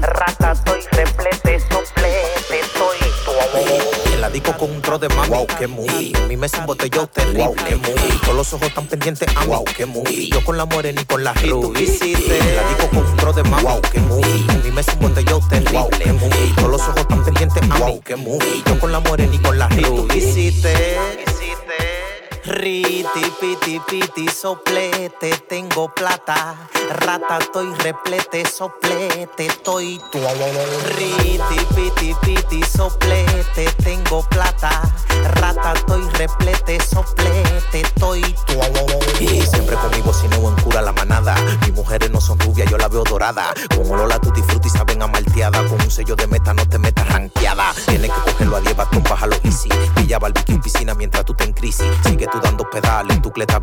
rata, estoy con un tro de mami, wow, que muy. En mi mesa un botellón terrible, wow, que muy. Todos los ojos están pendientes a wow, que muy. Yo con la morena y con la rubí. En la disco con un tro de mami, wow, que muy. En mi mesa un botellón terrible, wow, que muy. Todos los ojos están pendientes a wow, que muy. Yo con la morena y con la rubí. Riti, piti, piti, soplete, tengo plata. Rata, estoy replete, soplete, estoy. Riti, piti, piti, soplete, tengo plata.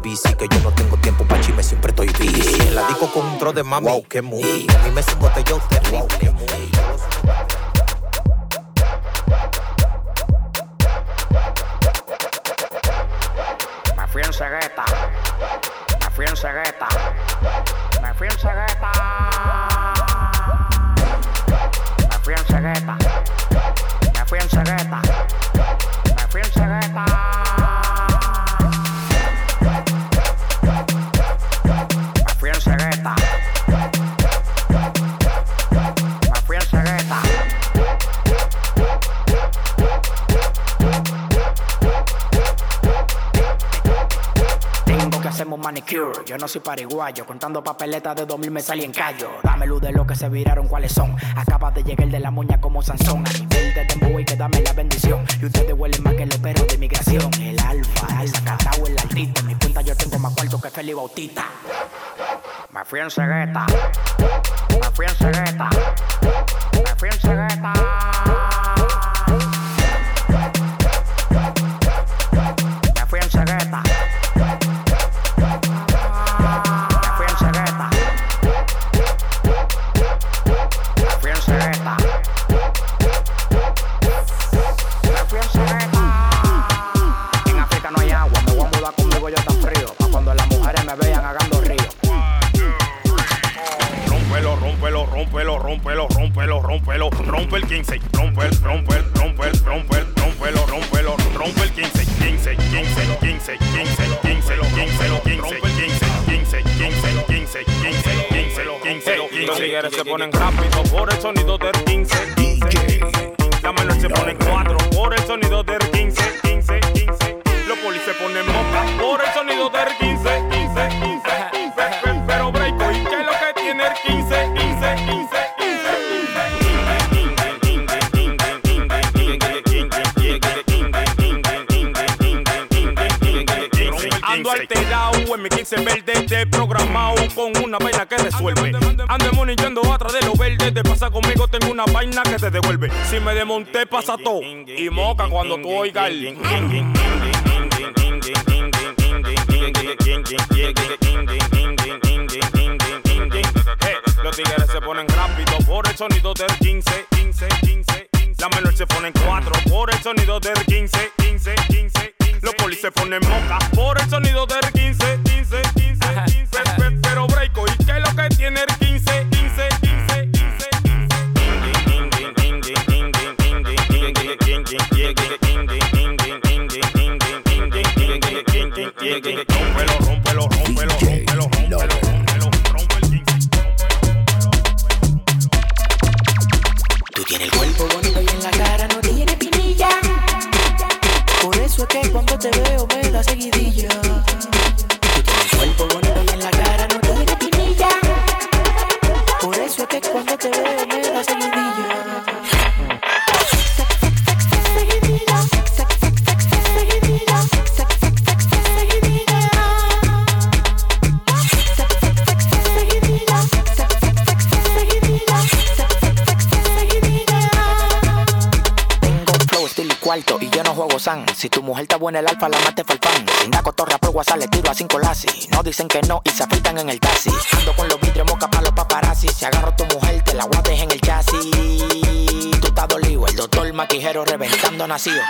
Bici. Que yo no tengo tiempo pa' chisme, siempre estoy busy. En la disco con un tro de mami, wow, que muy. A mí me botellón terrible, wow, Yo no soy pariguayo, contando papeletas de 2000 me salí en callo. Dame luz de lo que se viraron, cuáles son. Acaba de llegar de la moña como Sansón. A nivel de tempo y que dame la bendición. Y ustedes huelen más que el perros de inmigración. El alfa, el catao, el altito. En mi cuenta yo tengo más cuarto que Feli Bautista. Me fui en cegueta. Me fui en cegueta. Me fui en cegueta. Rompe el 15, rompe el, rompe el, rompe el, rompe el, rompelo, rompelo, rompe el 15, 15, 15, 15, 15, 15, 15, 15, rompe el 15, 15, 15, 15, 15, 15, 15, 15. Los se ponen rápido por el sonido del 15, 15. La menor se ponen 4 por el sonido del 15, 15, 15. Los polis se ponen moca por el sonido del 15, 15, mi 15 verde de programado con una vaina que resuelve. Ando monitoreando atrás de los verdes, te pasa conmigo, tengo una vaina que te devuelve. Si me desmonté, pasa todo. Y moca cuando tú oigas el. Los tigres se ponen rápido por el sonido del 15, 15, 15, 15. La menor se ponen 4 por el sonido del 15, 15, 15. Los polis se ponen moca por el sonido del 15, 15, 15, 15. Pero breako, ¿y qué es lo que tiene el 15, 15, 15, 15? Rómpelo, rómpelo, rómpelo, rómpelo, rómpelo. Tú tienes el cuerpo bonito y en la cara no tiene pinilla. Por eso es que cuando te veo me da seguidilla. Si tu mujer está buena, el alfa la mate falpan. Sin da cotorra por WhatsApp, le tiro a cinco lasis. No dicen que no y se afeitan en el taxi. Ando con los vidrios moca para los paparazzi. Si agarro tu mujer, te la guardes en el chasis. Tú estás dolido, el doctor maquijero reventando nacido.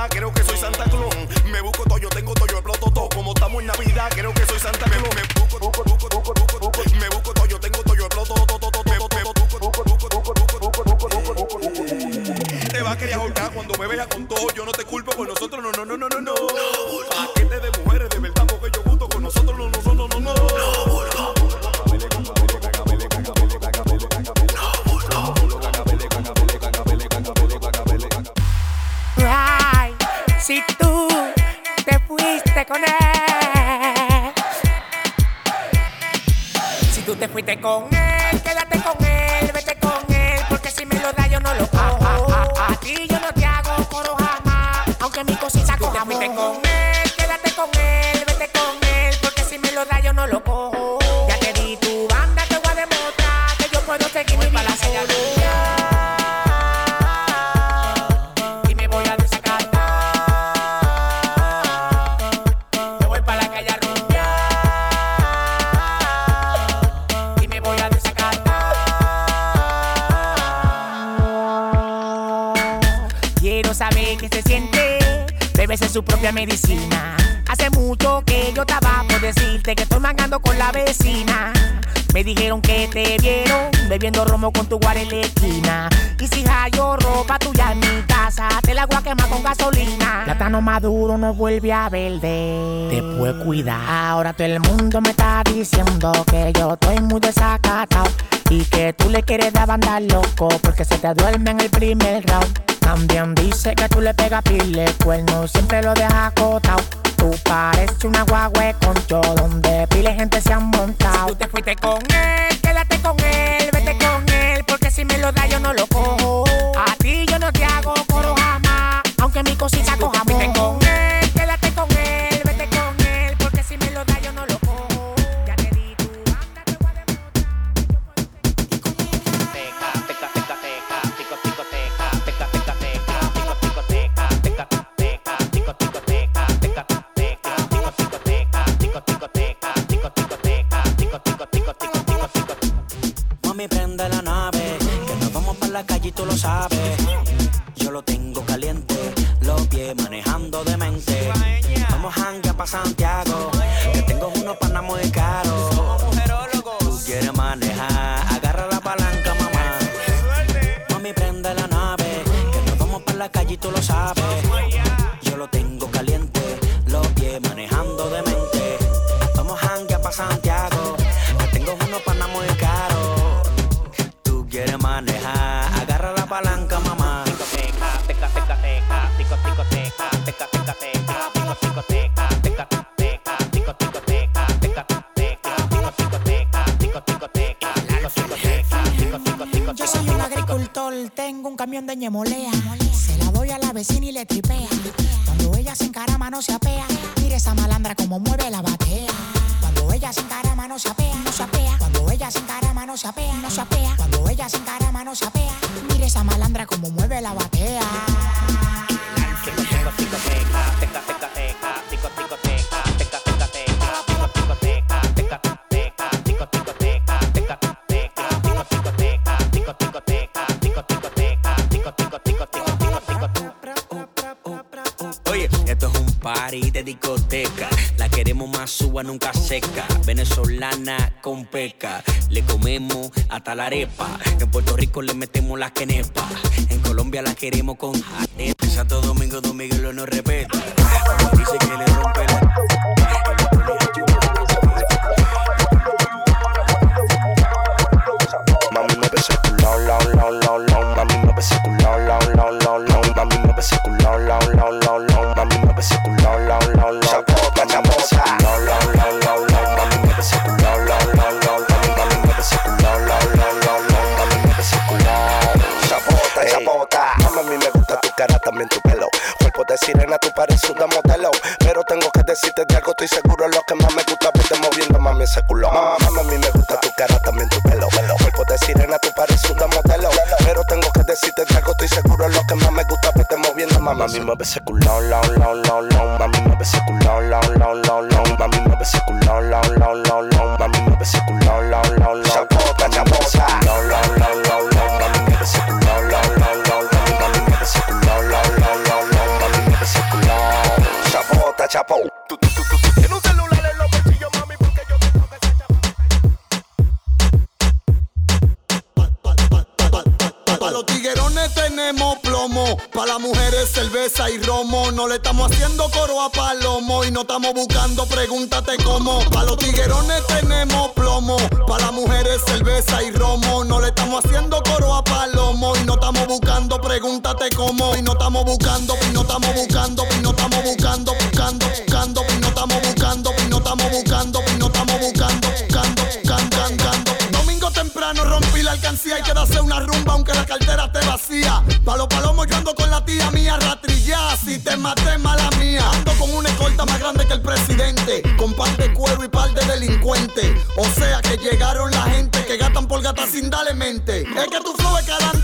Navidad, creo que soy Santa Claus. Me busco todo, yo tengo todo, yo exploto todo. Como estamos en Navidad, creo que soy Santa Claus. Me, busco, busco, busco, busco, Me busco todo, yo tengo todo, yo exploto todo, todo, todo, todo, Te vas a querer ahorcar cuando me veas con todo. Yo no te culpo, por nosotros no nos Y me voy a desescalar. Me voy para la calle a rompiar. Y me voy a desescalar. Quiero saber qué se siente. Debes en su propia medicina. Hace mucho que yo estaba por decirte que estoy mangando con la vecina. Me dijeron que te vieron vuelve a verde. Te puedo cuidar. Ahora todo el mundo me está diciendo que yo estoy muy desacatado. Y que tú le quieres dar banda loco porque se te duerme en el primer round. También dice que tú le pegas pile cuerno, siempre lo dejas acotado. Tú pareces una guagüe con todo donde pile gente se han montado. tú te fuiste con él, de discoteca. La queremos más suba, nunca seca. Venezolana con peca. Le comemos hasta la arepa. En Puerto Rico le metemos la quenepa. En Colombia la queremos con jate. Santo Domingo, Domingo lo no respeta. Dice que le rompe la. Estoy seguro Lo que más me gusta verte moviendo mami ese culo Mami a mí me gusta tu cara también tu pelo Cuerpo de sirena tú pareces una modelo Pero tengo que decirte de algo estoy seguro Lo que más me gusta verte moviendo mami Mami me besa culo lao lao lao lao Mami me besa culo lao lao lao lao Mami me besa culo lao lao lao lao Mami me besa culo lao lao lao Chapota, chapota llegaron la gente que gatan por gata sin darle mente. Es que tu flow es caranda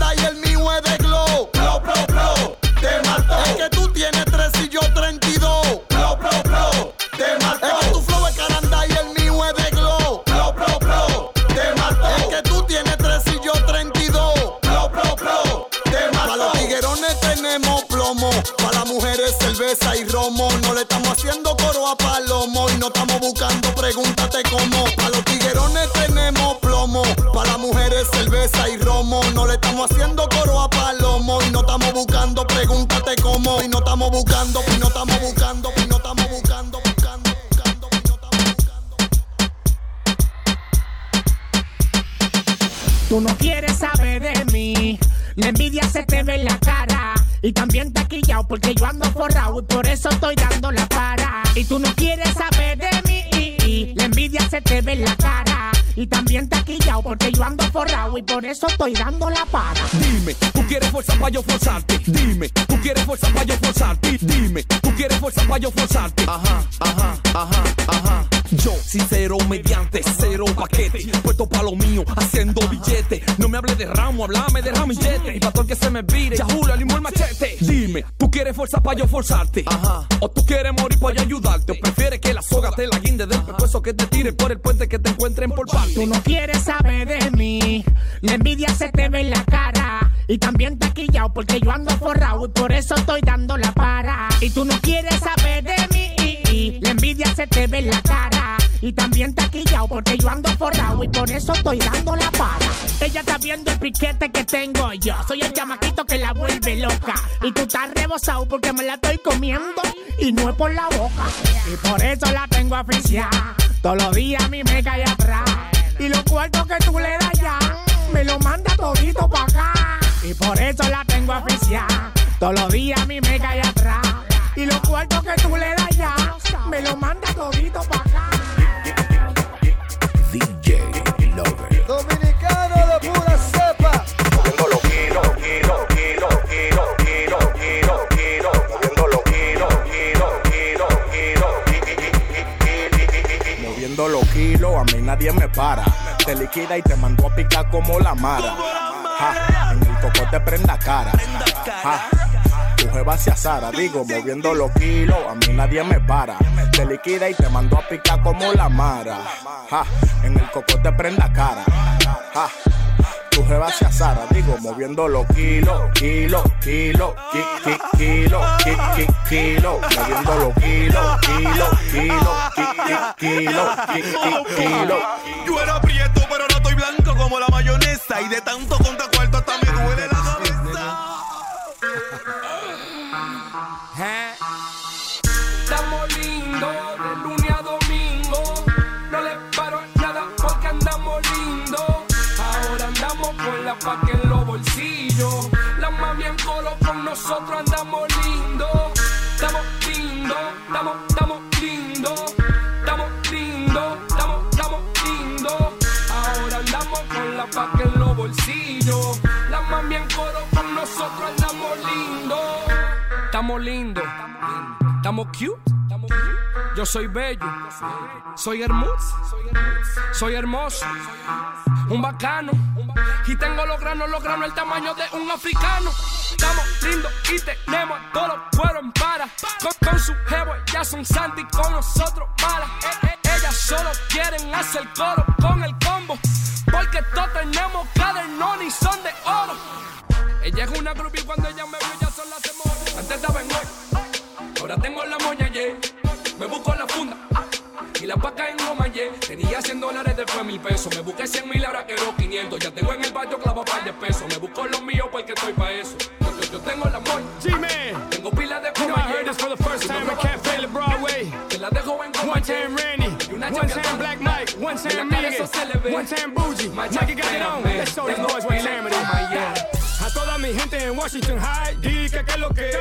estamos buscando, no estamos buscando, no estamos buscando, buscando, buscando, buscando. Tú no quieres saber de mí. La envidia se te ve en la cara. Y también te quillao porque yo ando forrado y por eso estoy dando la para. Y tú no quieres saber de mí. La envidia se te ve en la cara. Y también te quillao porque yo ando forrado y por eso estoy dando la para. Dime, tú quieres fuerza para yo forzarte. Dime, tú quieres fuerza para yo forzarte. Dime, tú quieres fuerza para yo forzarte. Ajá, ajá, ajá, ajá. Yo, sincero, mediante cero paquete. Puesto pa' lo mío, haciendo. No me hable de ramo, hablame de ramillete. Y pa' todo el que se me vire, ya Julio, el el machete. Dime, tú quieres fuerza para yo forzarte. Ajá. O tú quieres morir para yo ayudarte. O prefieres que la soga te la guinde del pescuezo que te tire por el puente que te encuentren por parte. Tú no quieres saber de mí. La envidia se te ve en la cara. Y también te quillao porque yo ando forrado y por eso estoy dando la para. Y tú no quieres saber de mí. La envidia se te ve en la cara. Y también te quillao porque yo ando forrado y por eso estoy dando la para. Ella está viendo el piquete que tengo yo. Soy el chamaquito que la vuelve loca. Y tú estás rebosado porque me la estoy comiendo. Y no es por la boca. Y por eso la tengo aficiada. Todos los días a mí me cae atrás. Y los cuartos que tú le das ya, me lo manda todito pa' acá. Y por eso la tengo aficiada. Todos los días a mí me cae atrás. Y los cuartos que tú le das ya, me lo manda todito pa' acá. Dominicano de pura cepa. Moviéndolo kilo, kilo, kilo, kilo, kilo, kilo, kilo. Moviéndolo kilo, kilo, kilo, kilo. Moviendo los kilos, a mí nadie me para. Te liquida y te mandó a picar como la mara. Ja, en el cocote prenda cara. Ja, tu jeva se asara, digo, moviendo los kilos, a mí nadie me para. Te liquida y te mandó a picar como la mara. Ja, en el cocote prenda cara. Ja, tu jeva hacia Sara, digo, moviendo los kilos, kilo, kilo, ki, ki, kilo, ki, ki, kilo, moviendo los kilos, kilo, kilo, ki, ki, kilo, ki, ki, kilo. Yo era prieto, pero no estoy blanco como la mayonesa. Y de tanto contra con nosotros andamos lindos. Estamos lindos, estamos, estamos lindos. Estamos lindos, estamos, estamos lindos. Ahora andamos con la paca en los bolsillos. La mami en coro con nosotros andamos lindos. Estamos lindos. Estamos cute. Yo soy bello. Soy hermoso. Soy hermoso. Un bacano. Y tengo los granos, los granos el tamaño de un africano. Estamos lindos y tenemos todos los cueros en para. Con, con su jevo, ya son santi con nosotros malas. Eh, eh, ellas solo quieren hacer coro con el combo. Porque todos tenemos cadernón y son de oro. Ella es una groupie cuando ella me vio, ya son las temores. Antes estaba en hoy, ahora tengo la moña, yeah. Me busco la funda la paca en goma, yeah. Tenía 100 dólares, después mil pesos. Me busqué 100 mil, ahora quiero 500. Ya tengo en el patio clavo par de pesos. Me busco los míos porque estoy pa' eso. Yo, yo, yo tengo la moña. G-Man. Tengo pila de goma, I heard yeah. this for the first time. Can't fail it Broadway. Te la dejo en goma, One time Randy, one time Black Mike, one time Miguel, one time Bougie. Mikey got it on. Let's show these boys what gente en Washington High, di que qué lo que,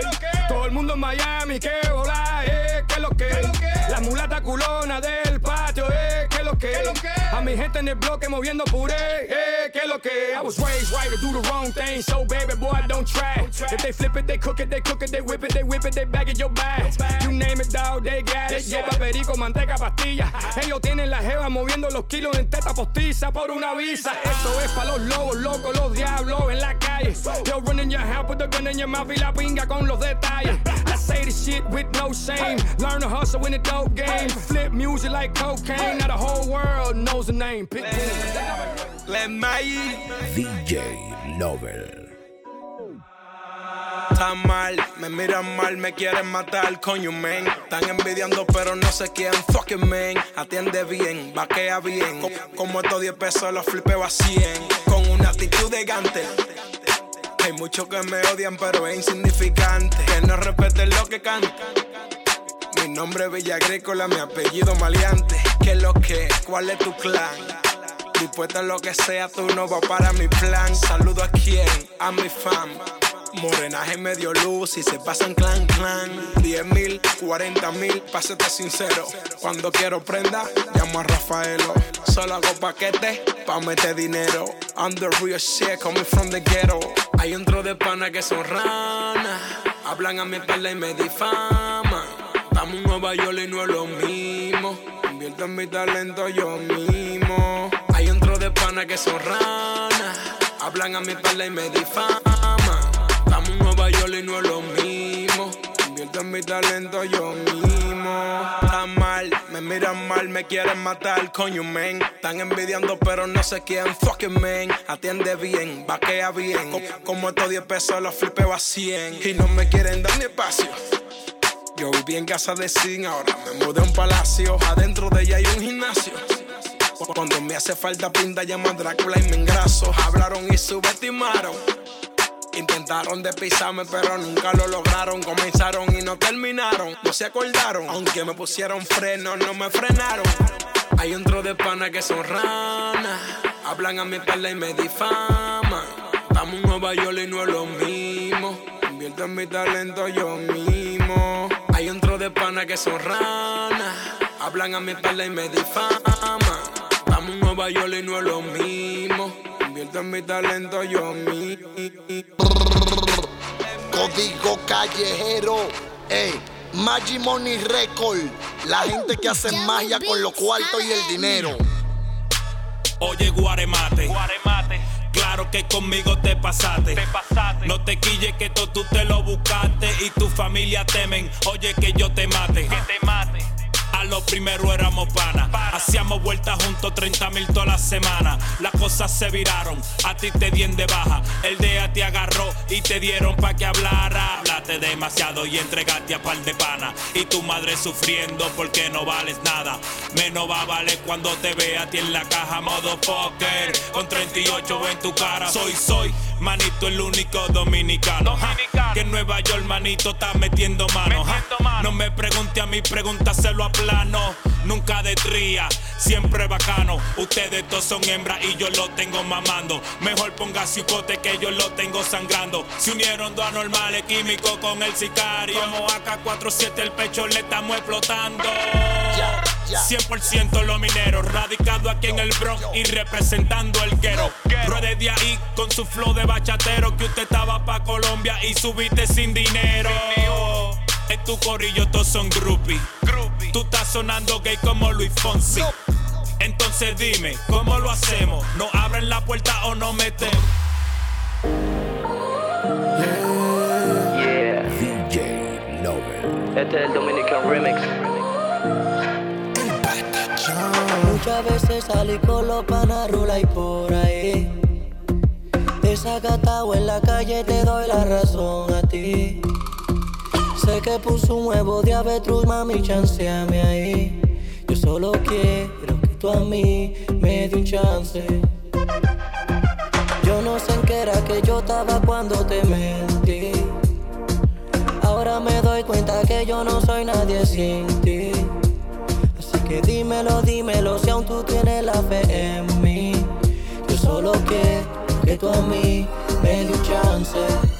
todo el mundo en Miami, que hola, eh, que lo que, la mulata culona del lo que, a mi gente en el bloque moviendo puré, eh, que lo que. I was raised right to do the wrong thing, so baby boy don't try. If they flip it, they cook it, they cook it, they whip it, they whip it, they bag it your bag. You name it, dog, they got it. Lleva perico, manteca, pastilla. Ellos tienen la jeva moviendo los kilos en teta postiza por una visa. Esto es para los lobos, locos, los diablos en la calle. Yo running your house, put the gun in your mouth y la pinga con los detalles. I say this shit with no shame. Learn to hustle in the dope game. Flip music like cocaine. Now the whole world knows the name. Pitbull. Let me DJ Lover. Está mal, me miran mal, me quieren matar, coño, men. Están envidiando, pero no sé quién. Fucking man, atiende bien, vaquea bien. Co- Como estos 10 pesos los flipeo a 100. Con una actitud de gante. Hay muchos que me odian, pero es insignificante. Que no respeten lo que canto. Nombre Villa Agrícola, mi apellido Maleante. ¿Qué es lo que? ¿Cuál es tu clan? Dispuesta a lo que sea, tú no vas para mi plan. Saludo a quien, a mi fam. Morenaje medio luz y se pasan clan clan. 10 mil, 40 mil, pásate sincero. Cuando quiero prenda, llamo a Rafaelo. Solo hago paquetes pa' meter dinero. I'm the real shit, coming from the ghetto. Hay un tro de pana que son ranas. Hablan a mi espalda y me difaman. Estamos en Nueva York y no es lo mismo. Invierto en mi talento yo mismo. Hay tro de pana que son ranas. Hablan a mi espalda y me difaman. Estamos en Nueva York y no es lo mismo. Invierto en mi talento yo mismo. Está mal, me miran mal, me quieren matar, coño, men. Están envidiando, pero no sé quién. Fucking man, atiende bien, vaquea bien. Co- Como estos 10 pesos los flipeo a 100. Y no me quieren dar ni espacio. Yo viví en casa de zinc, ahora me mudé a un palacio. Adentro de ella hay un gimnasio. Cuando me hace falta pinta, llamo a Drácula y me engraso. Hablaron y subestimaron. Intentaron despisarme, pero nunca lo lograron. Comenzaron y no terminaron. No se acordaron. Aunque me pusieron freno, no me frenaron. Hay un tro de pana que son ranas. Hablan a mi espalda y me difaman. Estamos en Nueva York y no es lo mismo. Invierto en mi talento yo mismo. Hay un tro de pana que son ranas. Hablan a mi espalda y me difaman. Estamos en Nueva York y no es lo mismo. Invierto en mi talento yo mismo. Código callejero, ey, Magic Money Record, la gente que hace magia con los cuartos y el dinero. Oye, Guaremate. Claro que conmigo te pasaste. No te quilles que esto tú te lo buscaste y tu familia temen. Oye, que yo te mate. Que te mate. A los primeros éramos pana. Hacíamos vueltas juntos 30 mil todas las semanas. Las cosas se viraron, a ti te dieron de baja. El DEA te agarró y te dieron pa' que hablara. Hablaste demasiado y entregaste a par de pana. Y tu madre sufriendo porque no vales nada. Menos va a valer cuando te vea a ti en la caja, modo poker. Con 38 en tu cara. Soy, soy, manito, el único dominicano. Que en Nueva York, manito, está metiendo mano. No me pregunte a mí, pregúntaselo a plano. Nunca de tría, siempre bacano. Ustedes dos son hembras y yo lo tengo mamando. Mejor ponga cicote que yo lo tengo sangrando. Se unieron dos anormales químicos con el sicario. Como AK-47 el pecho le estamos explotando. 100% los mineros, radicado aquí en el Bronx y representando el quero. Ruede de ahí con su flow de bachatero que usted estaba pa' Colombia y subiste sin dinero. En tu corillo todos son groupies. Tú estás sonando gay como Luis Fonsi. Entonces dime, ¿cómo lo hacemos? ¿No abren la puerta o no metemos? DJ Lover. Este es el Dominican Remix. Muchas veces salí con los panas, rula y por ahí. Desacatado en la calle, te doy la razón a ti. Sé que puso un huevo de avestruz, mami, chanceame ahí. Yo solo quiero que tú a mí me dé un chance. Yo no sé en qué era que yo estaba cuando te mentí. Ahora me doy cuenta que yo no soy nadie sin ti. Así que dímelo, dímelo si aún tú tienes la fe en mí. Yo solo quiero que tú a mí me dé un chance.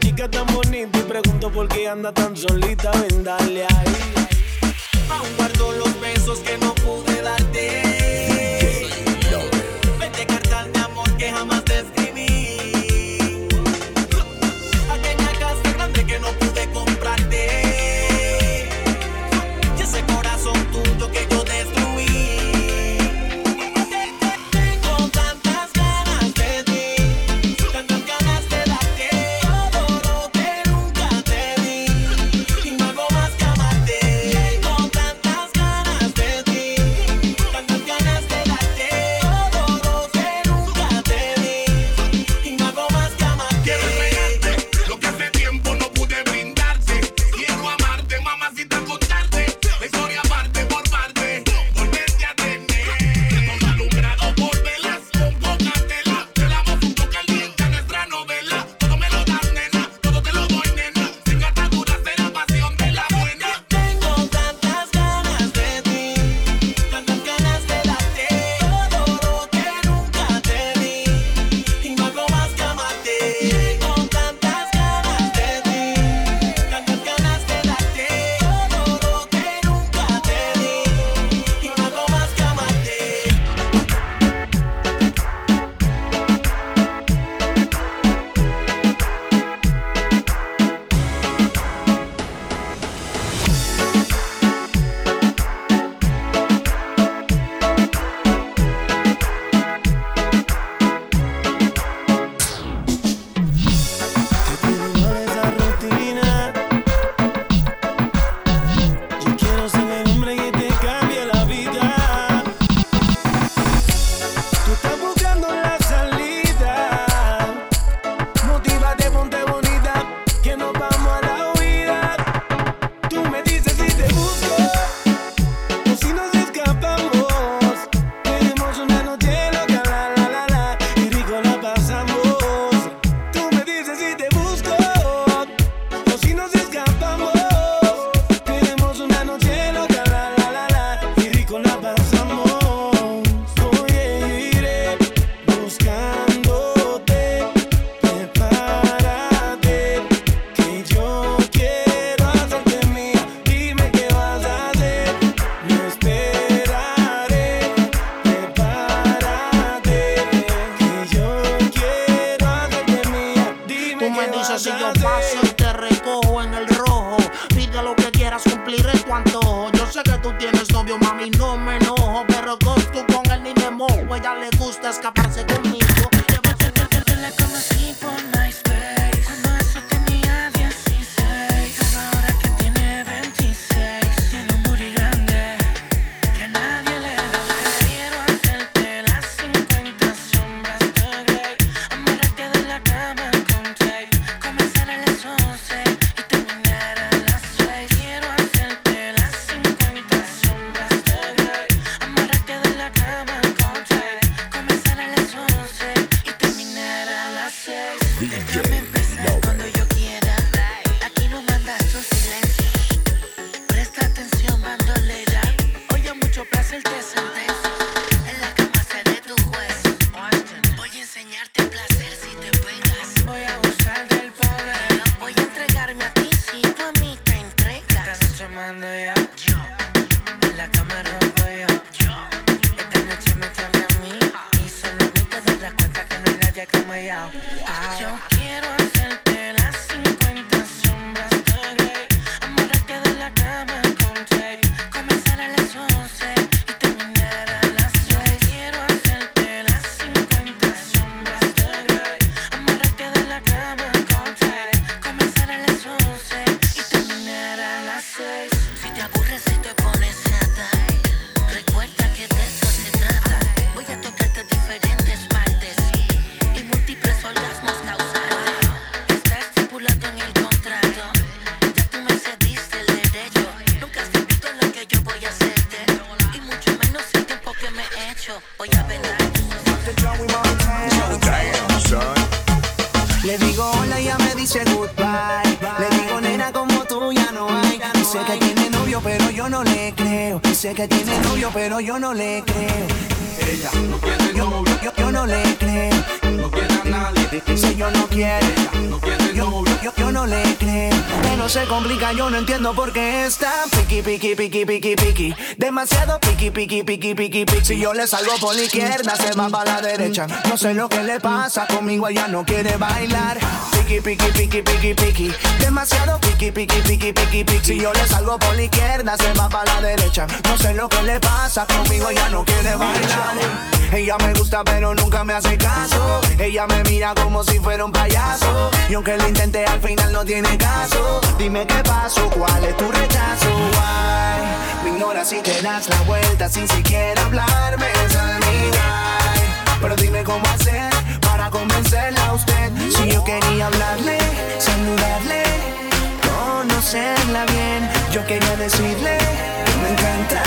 Chica tan bonita y pregunto por qué anda tan solita, ven dale ahí. Aún guardo los besos que no pude darte. Vete cartas de amor que jamás te Le digo hola y ella me dice goodbye. Le digo nena como tú ya no hay. Dice que novio pero yo no le creo. Dice que tiene novio pero yo no le creo. Ella no quiere novio. Yo, yo no le creo. No quiere a nadie. Dice yo no quiero. no quiere novio. Yo, yo no le creo. Pero se complica, yo no entiendo por qué está piqui, piqui, piqui, piqui, piqui. Demasiado piqui, piqui, piqui, piqui, piqui. Si yo le salgo por la izquierda, se va para la derecha. No sé lo que le pasa, conmigo ella no quiere bailar. Piqui, piqui, piqui, piqui, piqui. Demasiado piqui, piqui, piqui, piqui, piqui. Si yo le salgo por la izquierda, se va para la derecha. No sé lo que le pasa, conmigo ella no quiere bailar. Ella me gusta, pero nunca me hace caso. Ella me mira como si fuera un payaso. Y aunque lo intenté, al final no tiene caso. Dime qué pasó, cuál es tu rechazo. Why? Me ignoras y te das la vuelta sin siquiera hablarme. Esa. Pero dime cómo hacer para convencerla a usted. Si yo quería hablarle, saludarle, conocerla bien. Yo quería decirle que me encanta.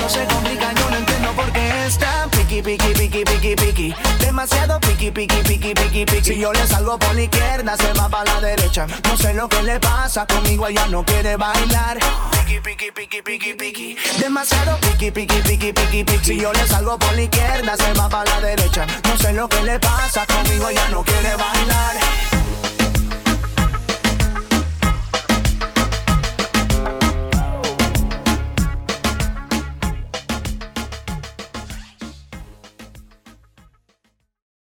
No se complica, yo no entiendo por qué está piqui, piqui, piqui, piqui, piqui. Demasiado piqui, piqui, piqui, piqui, piqui. Si yo le salgo por la izquierda, se va para la derecha. No sé lo que le pasa, conmigo ella no quiere bailar. Piqui, piqui, piqui, piqui, piqui. Demasiado piqui, piqui, piqui, piqui, piqui. Si yo le salgo por la izquierda, se va para la derecha. No sé lo que le pasa, conmigo ella no quiere bailar.